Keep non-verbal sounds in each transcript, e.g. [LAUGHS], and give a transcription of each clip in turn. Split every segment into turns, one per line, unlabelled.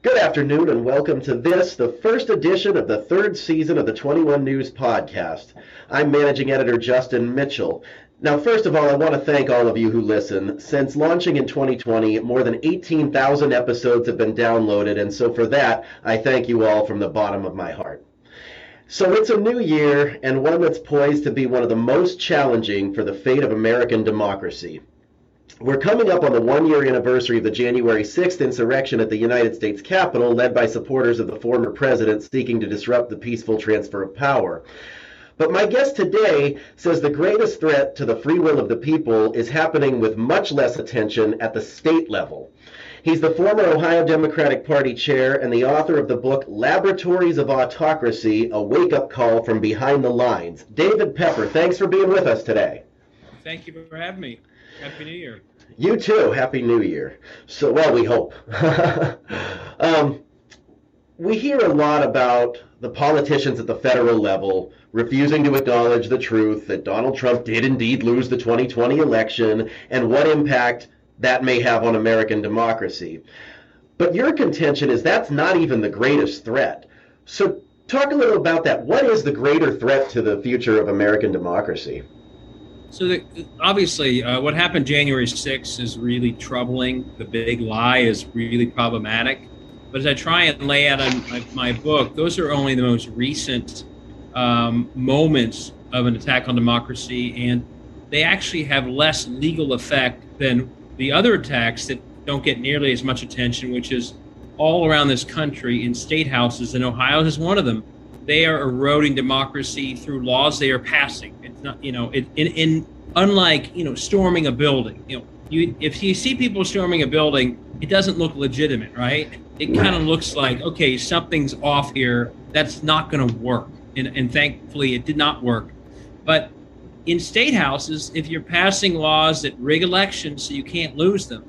Good afternoon and welcome to this, the first edition of the third season of the 21 News podcast. I'm managing editor Justin Mitchell. Now, first of all, I want to thank all of you who listen. Since launching in 2020, more than 18,000 episodes have been downloaded, and so for that, I thank you all from the bottom of my heart. So it's a new year, and one that's poised to be one of the most challenging for the fate of American democracy. We're coming up on the one year anniversary of the January 6th insurrection at the United States Capitol, led by supporters of the former president seeking to disrupt the peaceful transfer of power. But my guest today says the greatest threat to the free will of the people is happening with much less attention at the state level. He's the former Ohio Democratic Party chair and the author of the book Laboratories of Autocracy A Wake Up Call from Behind the Lines. David Pepper, thanks for being with us today.
Thank you for having me. Happy New Year.
You too. Happy New Year. So, well, we hope. [LAUGHS] um, we hear a lot about the politicians at the federal level refusing to acknowledge the truth that Donald Trump did indeed lose the 2020 election and what impact that may have on American democracy. But your contention is that's not even the greatest threat. So, talk a little about that. What is the greater threat to the future of American democracy?
So, the, obviously, uh, what happened January 6th is really troubling. The big lie is really problematic. But as I try and lay out in my, my book, those are only the most recent um, moments of an attack on democracy, and they actually have less legal effect than the other attacks that don't get nearly as much attention, which is all around this country in state houses, and Ohio is one of them. They are eroding democracy through laws they are passing. Not, you know, it, in, in unlike you know storming a building. You know, you if you see people storming a building, it doesn't look legitimate, right? It kind of looks like okay, something's off here. That's not going to work, and, and thankfully, it did not work. But in state houses, if you're passing laws that rig elections so you can't lose them,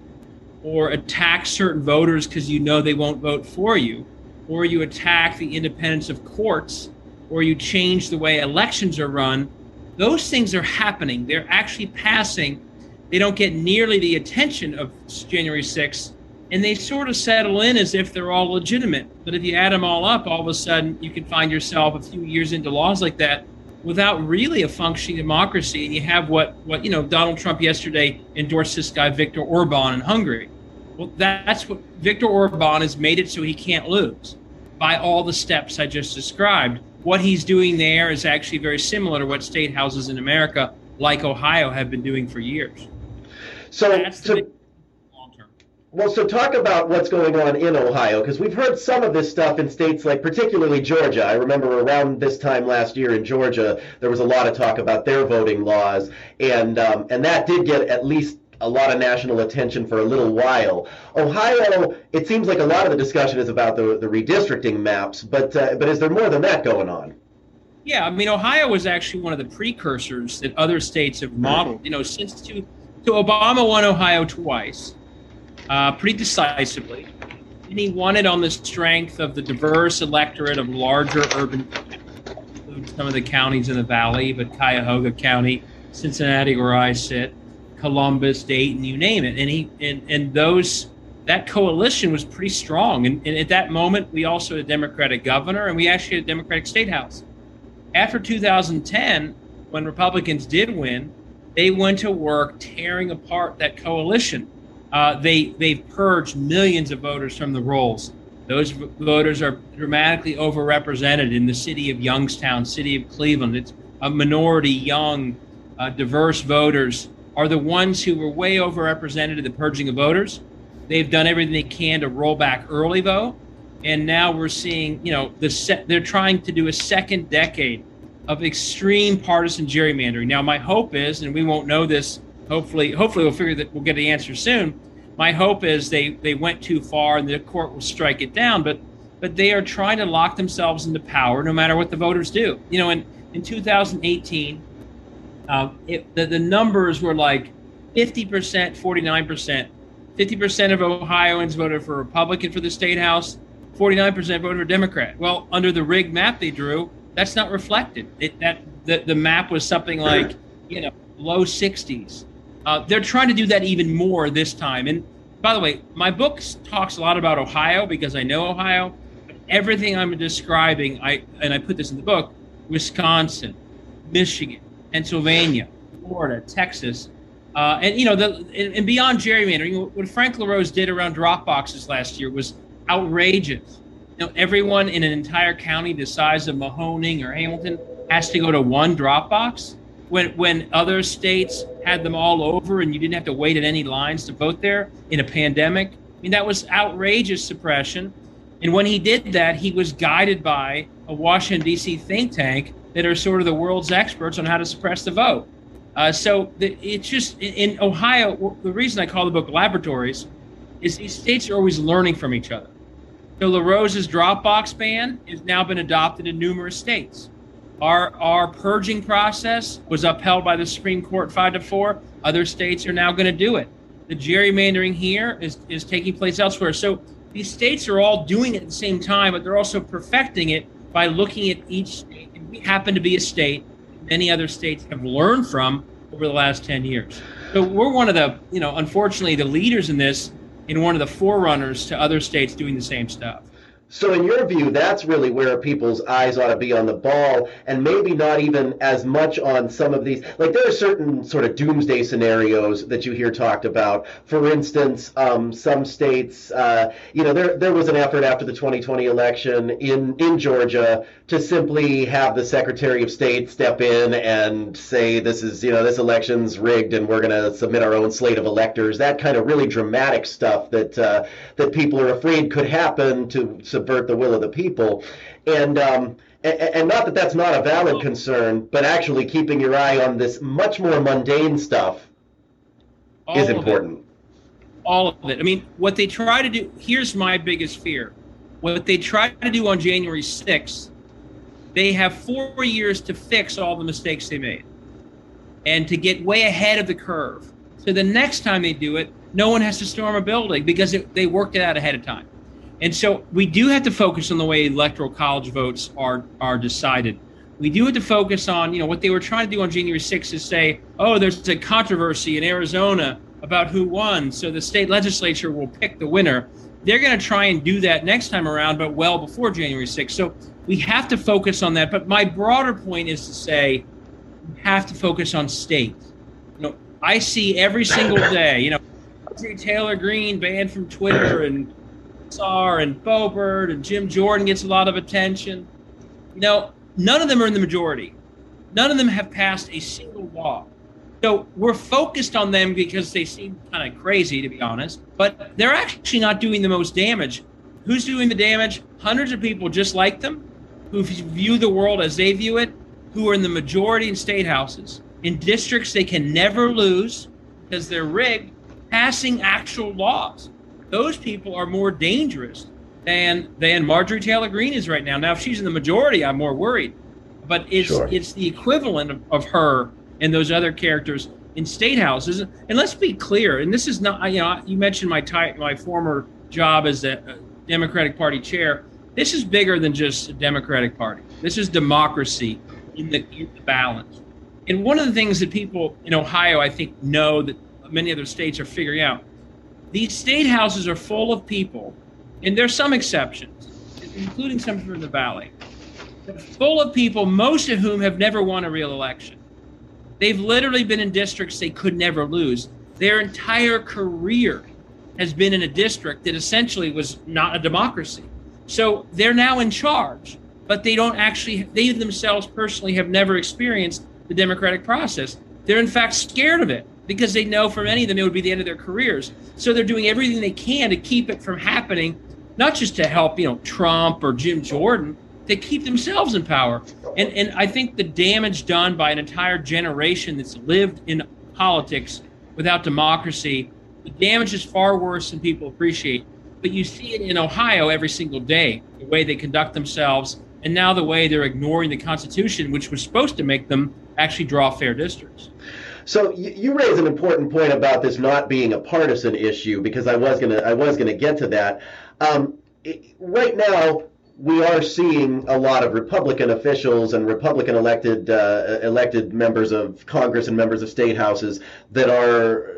or attack certain voters because you know they won't vote for you, or you attack the independence of courts, or you change the way elections are run, those things are happening. They're actually passing. They don't get nearly the attention of January 6th, and they sort of settle in as if they're all legitimate. But if you add them all up, all of a sudden you can find yourself a few years into laws like that without really a functioning democracy. And you have what, what you know, Donald Trump yesterday endorsed this guy, Viktor Orban in Hungary. Well, that's what Viktor Orban has made it so he can't lose by all the steps I just described. What he's doing there is actually very similar to what state houses in America, like Ohio, have been doing for years.
So, that's so, well, so talk about what's going on in Ohio, because we've heard some of this stuff in states like particularly Georgia. I remember around this time last year in Georgia, there was a lot of talk about their voting laws, and um, and that did get at least a lot of national attention for a little while. Ohio, it seems like a lot of the discussion is about the, the redistricting maps, but uh, but is there more than that going on?
Yeah, I mean, Ohio was actually one of the precursors that other states have modeled. You know, since to, to Obama won Ohio twice uh, pretty decisively. And he won it on the strength of the diverse electorate of larger urban some of the counties in the valley, but Cuyahoga County, Cincinnati, where I sit, Columbus, Dayton, you name it. And he and, and those that coalition was pretty strong. And, and, at that moment, we also had a Democratic governor and we actually had a Democratic state house. After 2010, when Republicans did win, they went to work tearing apart that coalition. Uh, they they've purged millions of voters from the rolls. Those voters are dramatically overrepresented in the city of Youngstown, city of Cleveland. It's a minority, young, uh, diverse voters are the ones who were way overrepresented in the purging of voters. They've done everything they can to roll back early vote, and now we're seeing, you know, the they're trying to do a second decade of extreme partisan gerrymandering. Now, my hope is, and we won't know this hopefully, hopefully we'll figure that we'll get the answer soon. My hope is they they went too far and the court will strike it down. But but they are trying to lock themselves into power no matter what the voters do. You know, in in 2018, uh, it, the the numbers were like 50 percent, 49 percent. 50 percent of Ohioans voted for Republican for the state house. 49 percent voted for Democrat. Well, under the rigged map they drew, that's not reflected. It, that the, the map was something like you know low 60s uh, they're trying to do that even more this time. And by the way, my book talks a lot about Ohio because I know Ohio. Everything I'm describing, I and I put this in the book: Wisconsin, Michigan, Pennsylvania, Florida, Texas, uh, and you know the and, and beyond gerrymandering. What Frank LaRose did around drop boxes last year was outrageous. You know, everyone in an entire county the size of Mahoning or Hamilton has to go to one drop box when when other states had them all over and you didn't have to wait in any lines to vote there in a pandemic. I mean, that was outrageous suppression. And when he did that, he was guided by a Washington, D.C. think tank that are sort of the world's experts on how to suppress the vote. Uh, so the, it's just in Ohio, the reason I call the book Laboratories is these states are always learning from each other. So LaRose's Dropbox ban has now been adopted in numerous states. Our our purging process was upheld by the Supreme Court five to four. Other states are now going to do it. The gerrymandering here is is taking place elsewhere. So these states are all doing it at the same time, but they're also perfecting it by looking at each state. We happen to be a state many other states have learned from over the last 10 years. So we're one of the, you know, unfortunately, the leaders in this, and one of the forerunners to other states doing the same stuff.
So, in your view, that's really where people's eyes ought to be on the ball, and maybe not even as much on some of these. Like, there are certain sort of doomsday scenarios that you hear talked about. For instance, um, some states, uh, you know, there there was an effort after the 2020 election in in Georgia to simply have the Secretary of State step in and say, "This is, you know, this election's rigged, and we're going to submit our own slate of electors." That kind of really dramatic stuff that uh, that people are afraid could happen to subvert the will of the people. And, um, and, and not that that's not a valid concern, but actually keeping your eye on this much more mundane stuff All is important.
All of it. I mean, what they try to do, here's my biggest fear. What they try to do on January 6th, they have four years to fix all the mistakes they made and to get way ahead of the curve. So the next time they do it, no one has to storm a building because it, they worked it out ahead of time. And so we do have to focus on the way electoral college votes are are decided. We do have to focus on, you know, what they were trying to do on January 6th is say, oh, there's a controversy in Arizona about who won, so the state legislature will pick the winner. They're going to try and do that next time around, but well before January 6th. So we have to focus on that. But my broader point is to say we have to focus on states. You know, I see every single day, you know, Taylor Greene banned from Twitter and Sar and Boebert and Jim Jordan gets a lot of attention. You know, none of them are in the majority. None of them have passed a single law. So we're focused on them because they seem kind of crazy, to be honest, but they're actually not doing the most damage. Who's doing the damage? Hundreds of people just like them who view the world as they view it, who are in the majority in state houses, in districts they can never lose because they're rigged, passing actual laws those people are more dangerous than than Marjorie Taylor Greene is right now. Now, if she's in the majority, I'm more worried. But it's sure. it's the equivalent of, of her and those other characters in state houses. And let's be clear. And this is not you know you mentioned my ty- my former job as a Democratic Party chair. This is bigger than just a Democratic Party. This is democracy in the, in the balance. And one of the things that people in Ohio, I think, know that many other states are figuring out these state houses are full of people, and there's some exceptions, including some from the Valley, full of people, most of whom have never won a real election. They've literally been in districts they could never lose. Their entire career has been in a district that essentially was not a democracy. So they're now in charge, but they don't actually, they themselves personally have never experienced the democratic process. They're in fact scared of it because they know for many of them it would be the end of their careers. So they're doing everything they can to keep it from happening, not just to help, you know, Trump or Jim Jordan, to keep themselves in power. And and I think the damage done by an entire generation that's lived in politics without democracy, the damage is far worse than people appreciate. But you see it in Ohio every single day, the way they conduct themselves, and now the way they're ignoring the Constitution, which was supposed to make them actually draw fair districts.
So you, you raise an important point about this not being a partisan issue because I was gonna I was gonna get to that. Um, it, right now, we are seeing a lot of Republican officials and Republican elected uh, elected members of Congress and members of state houses that are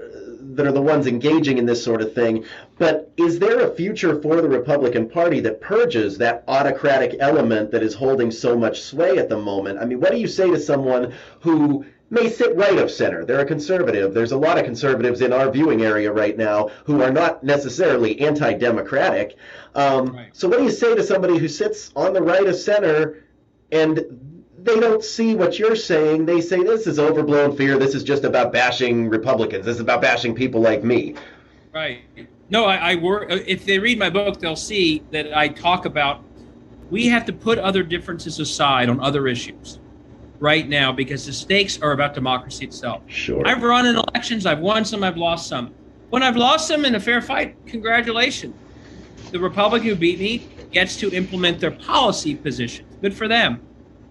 that are the ones engaging in this sort of thing. But is there a future for the Republican Party that purges that autocratic element that is holding so much sway at the moment? I mean, what do you say to someone who may sit right of center. They're a conservative. There's a lot of conservatives in our viewing area right now who are not necessarily anti democratic. Um, right. So, what do you say to somebody who sits on the right of center and they don't see what you're saying? They say this is overblown fear. This is just about bashing Republicans. This is about bashing people like me.
Right. No, I, I work. If they read my book, they'll see that I talk about we have to put other differences aside on other issues right now because the stakes are about democracy itself.
Sure.
I've run in elections, I've won some, I've lost some. When I've lost some in a fair fight, congratulations. The Republican who beat me gets to implement their policy positions. Good for them.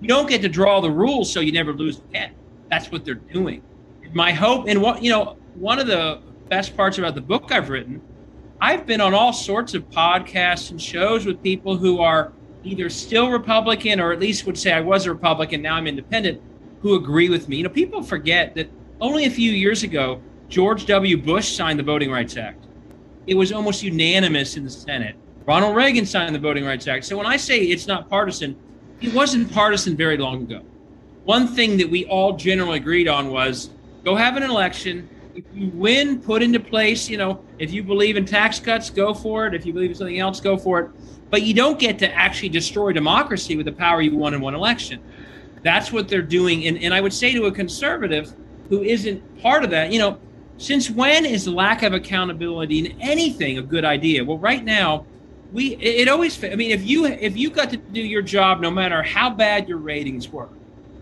You don't get to draw the rules so you never lose again. That's what they're doing. My hope, and what you know, one of the best parts about the book I've written, I've been on all sorts of podcasts and shows with people who are either still Republican or at least would say I was a Republican, now I'm independent, who agree with me. You know, people forget that only a few years ago, George W. Bush signed the Voting Rights Act. It was almost unanimous in the Senate. Ronald Reagan signed the Voting Rights Act. So when I say it's not partisan, it wasn't partisan very long ago. One thing that we all generally agreed on was go have an election. If you win, put into place, you know, if you believe in tax cuts, go for it. If you believe in something else, go for it but you don't get to actually destroy democracy with the power you won in one election. That's what they're doing. And, and I would say to a conservative who isn't part of that, you know, since when is lack of accountability in anything a good idea? Well, right now, we it always. I mean, if you if you got to do your job, no matter how bad your ratings were,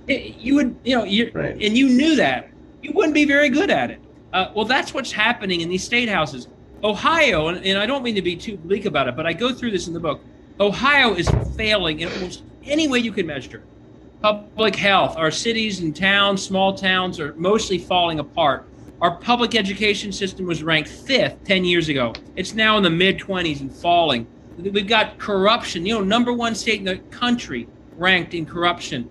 it, you would you know you right. and you knew that you wouldn't be very good at it. Uh, well, that's what's happening in these state houses. Ohio, and, and I don't mean to be too bleak about it, but I go through this in the book. Ohio is failing in almost any way you can measure. Public health, our cities and towns, small towns, are mostly falling apart. Our public education system was ranked fifth 10 years ago. It's now in the mid 20s and falling. We've got corruption, you know, number one state in the country ranked in corruption.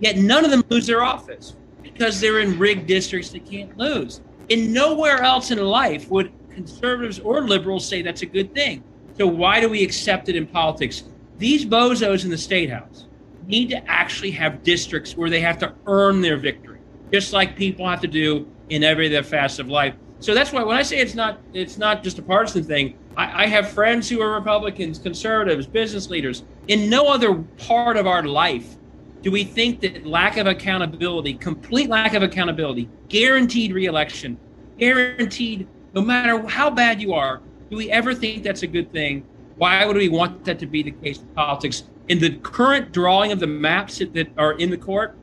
Yet none of them lose their office because they're in rigged districts they can't lose. And nowhere else in life would conservatives or liberals say that's a good thing. So why do we accept it in politics? These bozos in the state house need to actually have districts where they have to earn their victory, just like people have to do in every other facet of life. So that's why when I say it's not it's not just a partisan thing, I, I have friends who are Republicans, conservatives, business leaders. In no other part of our life do we think that lack of accountability, complete lack of accountability, guaranteed reelection, guaranteed no matter how bad you are, do we ever think that's a good thing? Why would we want that to be the case in politics? In the current drawing of the maps that are in the court,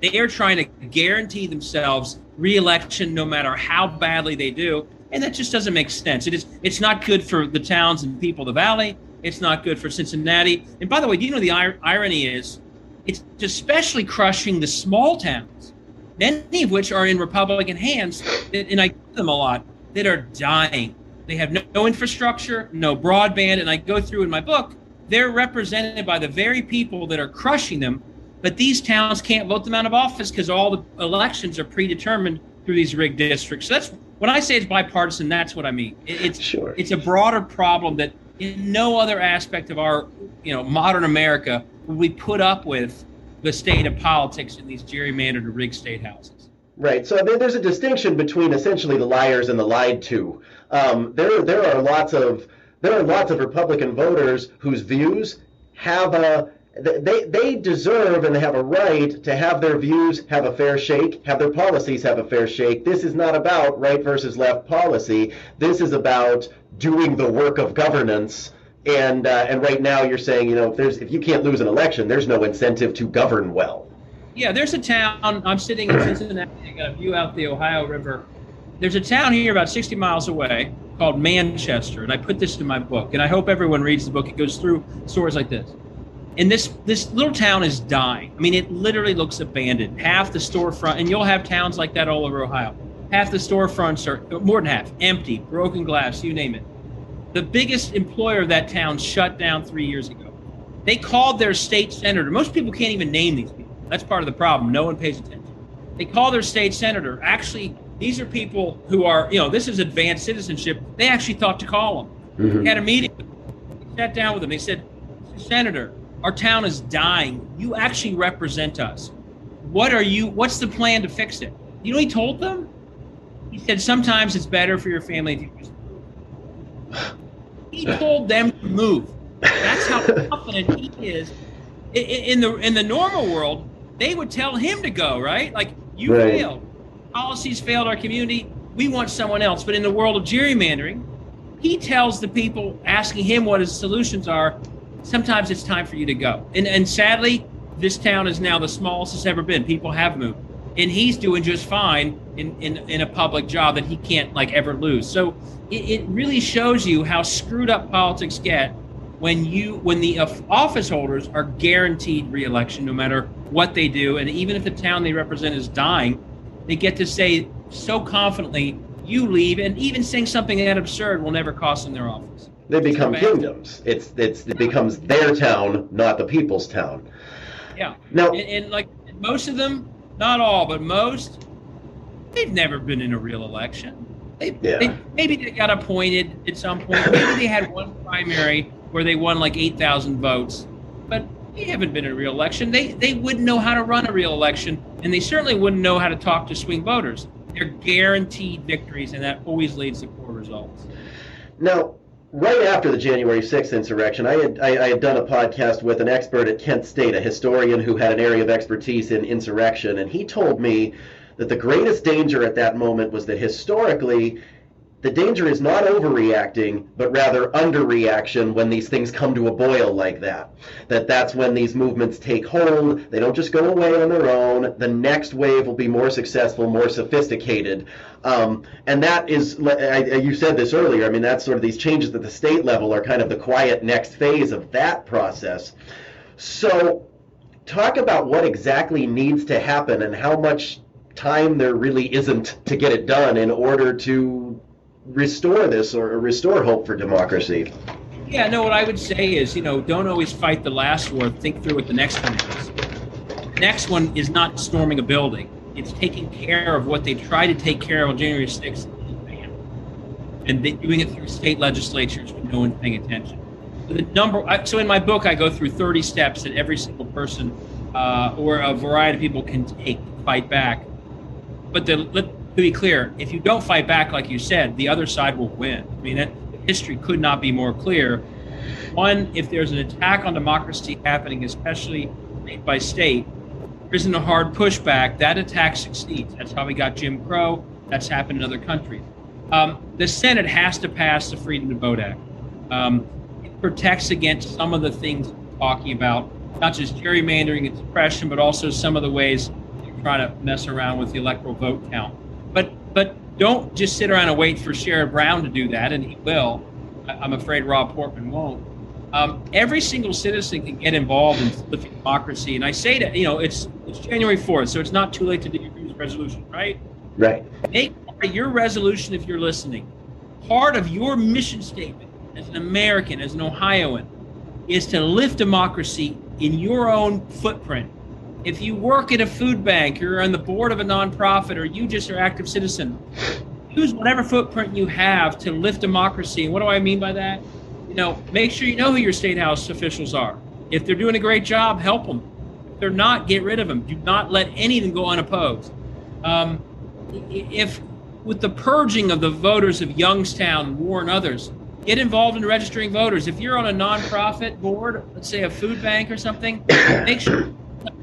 they are trying to guarantee themselves reelection no matter how badly they do. And that just doesn't make sense. It is it's not good for the towns and people of the valley. It's not good for Cincinnati. And by the way, do you know the ir- irony is it's especially crushing the small towns, many of which are in Republican hands. And I give them a lot that are dying. They have no, no infrastructure, no broadband, and I go through in my book, they're represented by the very people that are crushing them. But these towns can't vote them out of office because all the elections are predetermined through these rigged districts. So that's when I say it's bipartisan. That's what I mean. It, it's
sure.
it's a broader problem that in no other aspect of our you know modern America we put up with the state of politics in these gerrymandered rigged state houses.
Right. So there's a distinction between essentially the liars and the lied to. Um, there, there are lots of there are lots of Republican voters whose views have a they they deserve and they have a right to have their views have a fair shake, have their policies have a fair shake. This is not about right versus left policy. This is about doing the work of governance. And uh, and right now you're saying you know if there's if you can't lose an election, there's no incentive to govern well.
Yeah, there's a town. I'm sitting in Cincinnati. I got a view out the Ohio River. There's a town here about 60 miles away called Manchester, and I put this in my book. And I hope everyone reads the book. It goes through stories like this. And this this little town is dying. I mean, it literally looks abandoned. Half the storefront, and you'll have towns like that all over Ohio. Half the storefronts are more than half empty, broken glass, you name it. The biggest employer of that town shut down three years ago. They called their state senator. Most people can't even name these people. That's part of the problem. No one pays attention. They call their state senator, actually These are people who are, you know, this is advanced citizenship. They actually thought to call them. Mm-hmm. Had a meeting. They sat down with them. They said, Senator, our town is dying. You actually represent us. What are you? What's the plan to fix it? You know, he told them. He said sometimes it's better for your family if you just. He told them to move. That's how [LAUGHS] confident he is. In the in the normal world, they would tell him to go. Right? Like you right. failed. Policies failed our community. We want someone else. But in the world of gerrymandering, he tells the people asking him what his solutions are sometimes it's time for you to go. And and sadly, this town is now the smallest it's ever been. People have moved. And he's doing just fine in, in, in a public job that he can't like ever lose. So it, it really shows you how screwed up politics get when you when the office holders are guaranteed reelection no matter what they do and even if the town they represent is dying they get to say so confidently you leave and even saying something that absurd will never cost them their office
they become kingdoms. It's it's it becomes their town, not the people's town.
Yeah. Now, and, and like most of them, not all, but most, they've never been in a real election. They, yeah. they maybe they got appointed at some point. Maybe they had one primary where they won like eight thousand votes, but they haven't been in a real election. They they wouldn't know how to run a real election, and they certainly wouldn't know how to talk to swing voters. They're guaranteed victories, and that always leads to poor results.
Now, right after the January 6th insurrection, I had, I, I, had done a podcast with an expert at Kent State, a historian who had an area of expertise in insurrection, and he told me that the greatest danger at that moment was that historically the danger is not overreacting, but rather underreaction when these things come to a boil like that. That that's when these movements take hold. They don't just go away on their own. The next wave will be more successful, more sophisticated. Um, and that is, I, you said this earlier. I mean, that's sort of these changes at the state level are kind of the quiet next phase of that process. So, talk about what exactly needs to happen and how much time there really isn't to get it done in order to restore this or restore hope for democracy.
Yeah, no, what I would say is, you know, don't always fight the last war. Think through what the next one is. The next one is not storming a building. It's taking care of what they tried to take care of on January 6th and doing it through state legislatures with no one paying attention. So the number. So in my book, I go through 30 steps that every single person uh, or a variety of people can take to fight back. But the, to be clear, if you don't fight back, like you said, the other side will win. I mean, that, history could not be more clear. One, if there's an attack on democracy happening, especially state by state, there isn't a hard pushback. That attack succeeds. That's how we got Jim Crow. That's happened in other countries. Um, the Senate has to pass the Freedom to Vote Act. Um, it protects against some of the things we're talking about, not just gerrymandering and suppression, but also some of the ways you're trying to mess around with the electoral vote count. But don't just sit around and wait for Sherrod Brown to do that, and he will. I'm afraid Rob Portman won't. Um, every single citizen can get involved in flipping democracy, and I say that you know it's it's January 4th, so it's not too late to do your resolution, right?
Right.
Make your resolution if you're listening. Part of your mission statement as an American, as an Ohioan, is to lift democracy in your own footprint if you work at a food bank, you're on the board of a nonprofit, or you just are active citizen, use whatever footprint you have to lift democracy. And what do I mean by that? You know, make sure you know who your state house officials are. If they're doing a great job, help them. If they're not, get rid of them. Do not let any of them go unopposed. Um, if with the purging of the voters of Youngstown, Warren, and others, get involved in registering voters. If you're on a nonprofit board, let's say a food bank or something, make sure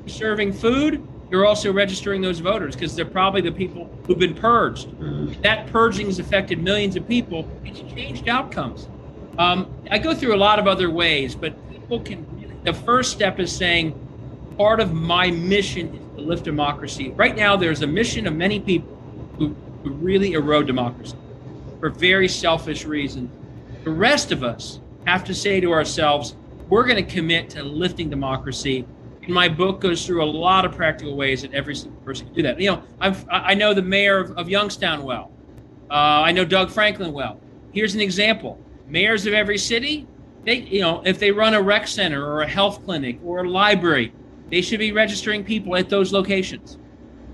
serving food, you're also registering those voters because they're probably the people who've been purged. Mm-hmm. That purging has affected millions of people. It's changed outcomes. Um, I go through a lot of other ways, but people can. The first step is saying, part of my mission is to lift democracy. Right now, there's a mission of many people who, who really erode democracy for very selfish reasons. The rest of us have to say to ourselves, we're going to commit to lifting democracy my book goes through a lot of practical ways that every single person can do that. You know, I've, I know the mayor of, of Youngstown well. Uh, I know Doug Franklin well. Here's an example: mayors of every city, they, you know, if they run a rec center or a health clinic or a library, they should be registering people at those locations.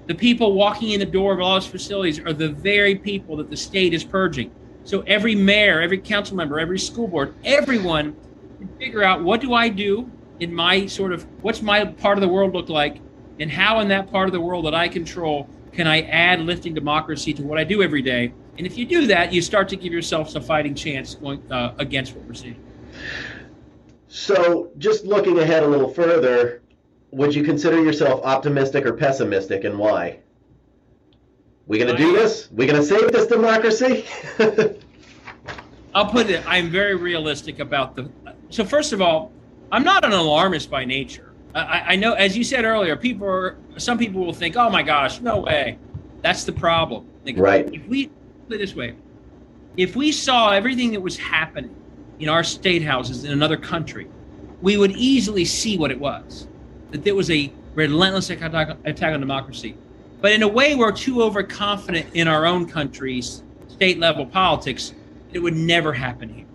The people walking in the door of all those facilities are the very people that the state is purging. So every mayor, every council member, every school board, everyone can figure out what do I do in my sort of what's my part of the world look like and how in that part of the world that I control can I add lifting democracy to what I do every day? And if you do that, you start to give yourself a fighting chance going uh, against what we're seeing.
So, just looking ahead a little further, would you consider yourself optimistic or pessimistic, and why? We gonna do this? We gonna save this democracy? [LAUGHS]
I'll put it. I'm very realistic about the. So first of all, I'm not an alarmist by nature. I, I know, as you said earlier, people are. Some people will think, "Oh my gosh, no way." That's the problem. Think,
right.
If we put it this way, if we saw everything that was happening in our state houses in another country, we would easily see what it was. That there was a relentless attack, attack on democracy. But in a way, we're too overconfident in our own country's state level politics. It would never happen here.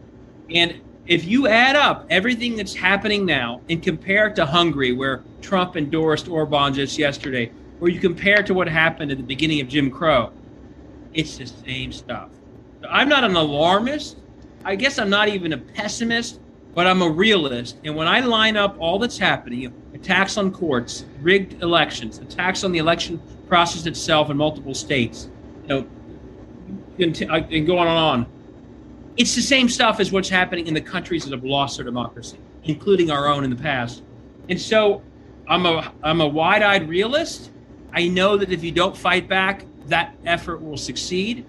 And if you add up everything that's happening now and compare it to Hungary, where Trump endorsed Orban just yesterday, or you compare it to what happened at the beginning of Jim Crow, it's the same stuff. I'm not an alarmist. I guess I'm not even a pessimist, but I'm a realist. And when I line up all that's happening attacks on courts, rigged elections, attacks on the election process itself in multiple states, you know, and uh, on and on. It's the same stuff as what's happening in the countries that have lost their democracy, including our own in the past. And so I'm a I'm a wide-eyed realist. I know that if you don't fight back, that effort will succeed.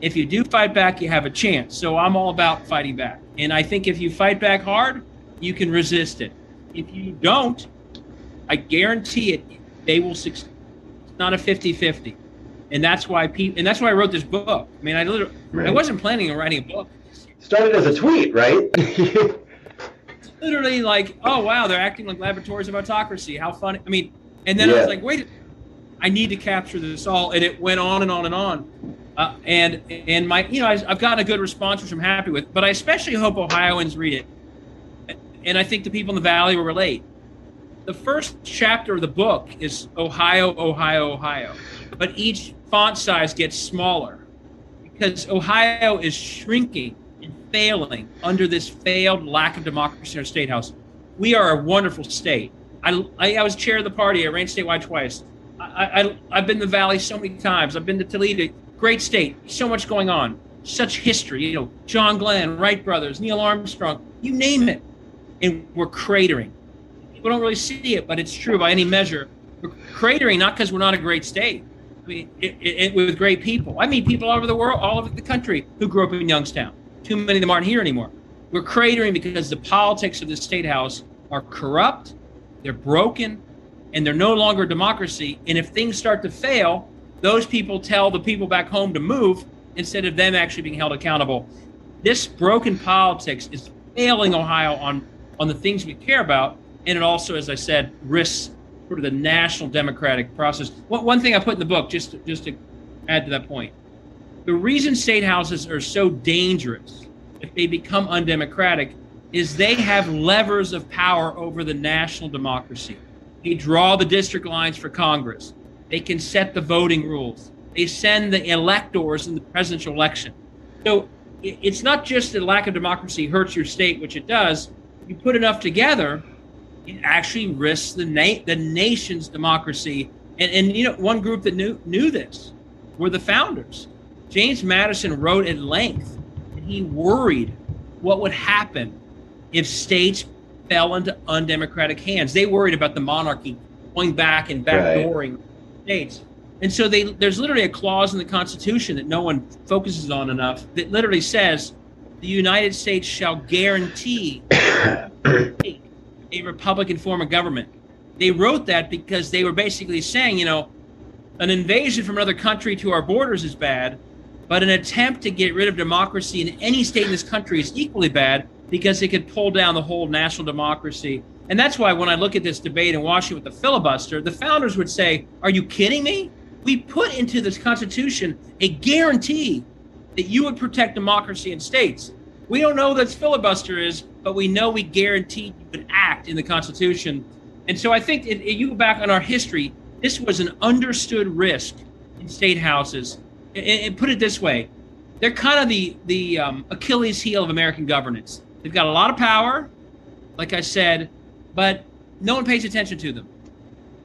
If you do fight back, you have a chance. So I'm all about fighting back. And I think if you fight back hard, you can resist it. If you don't, I guarantee it, they will succeed. It's not a 50 50. And that's why people, and that's why I wrote this book. I mean, I literally, right. I wasn't planning on writing a book.
Started as a tweet, right? [LAUGHS]
literally like, oh wow, they're acting like laboratories of autocracy. How funny! I mean, and then yeah. I was like, wait, I need to capture this all, and it went on and on and on. Uh, and and my you know I, have gotten a good response which I'm happy with, but I especially hope Ohioans read it, and I think the people in the valley will relate. The first chapter of the book is Ohio, Ohio, Ohio, but each font size gets smaller because Ohio is shrinking and failing under this failed lack of democracy in our state house. We are a wonderful state. I, I, I was chair of the party. I ran statewide twice. I, I, have been to the Valley so many times. I've been to Toledo. Great state. So much going on. Such history. You know, John Glenn, Wright brothers, Neil Armstrong, you name it. And we're cratering. People don't really see it, but it's true by any measure. We're cratering not because we're not a great state. I mean, it, it, with great people. I meet people all over the world, all over the country who grew up in Youngstown. Too many of them aren't here anymore. We're cratering because the politics of the state house are corrupt, they're broken, and they're no longer a democracy. And if things start to fail, those people tell the people back home to move instead of them actually being held accountable. This broken politics is failing Ohio on, on the things we care about. And it also, as I said, risks sort of the national democratic process. One, one thing I put in the book, just just to add to that point, the reason state houses are so dangerous if they become undemocratic is they have levers of power over the national democracy. They draw the district lines for Congress. They can set the voting rules. They send the electors in the presidential election. So it's not just that lack of democracy hurts your state, which it does. You put enough together, it actually risks the na- the nation's democracy. And, and you know, one group that knew knew this were the founders. James Madison wrote at length, and he worried what would happen if states fell into undemocratic hands. They worried about the monarchy going back and backdooring right. states. And so they, there's literally a clause in the Constitution that no one focuses on enough that literally says the United States shall guarantee a Republican form of government. They wrote that because they were basically saying, you know, an invasion from another country to our borders is bad, but an attempt to get rid of democracy in any state in this country is equally bad because it could pull down the whole national democracy. And that's why when I look at this debate in Washington with the filibuster, the founders would say, Are you kidding me? We put into this Constitution a guarantee that you would protect democracy in states. We don't know what this filibuster is, but we know we guaranteed you would act in the Constitution. And so I think if you go back on our history, this was an understood risk in state houses. And, and put it this way, they're kind of the the um, Achilles heel of American governance. They've got a lot of power, like I said, but no one pays attention to them.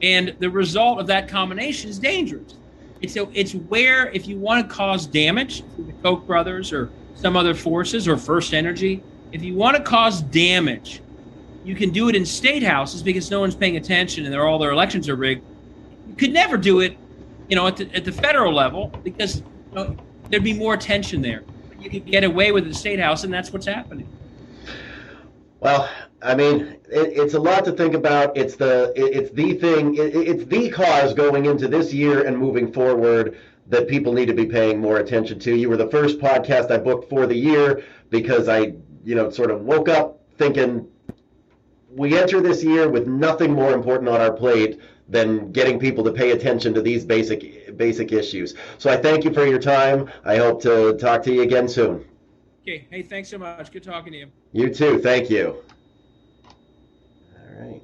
And the result of that combination is dangerous. It's, a, it's where, if you want to cause damage to the Koch brothers or some other forces or First Energy, if you want to cause damage, you can do it in state houses because no one's paying attention and they're all their elections are rigged. You could never do it, you know, at the, at the federal level because you know, there'd be more tension there. You could get away with the state house, and that's what's happening.
Well, I mean, it, it's a lot to think about. It's the it, it's the thing. It, it's the cause going into this year and moving forward that people need to be paying more attention to. You were the first podcast I booked for the year because I, you know, sort of woke up thinking we enter this year with nothing more important on our plate than getting people to pay attention to these basic basic issues. So I thank you for your time. I hope to talk to you again soon.
Okay. Hey, thanks so much. Good talking to you.
You too. Thank you. All right.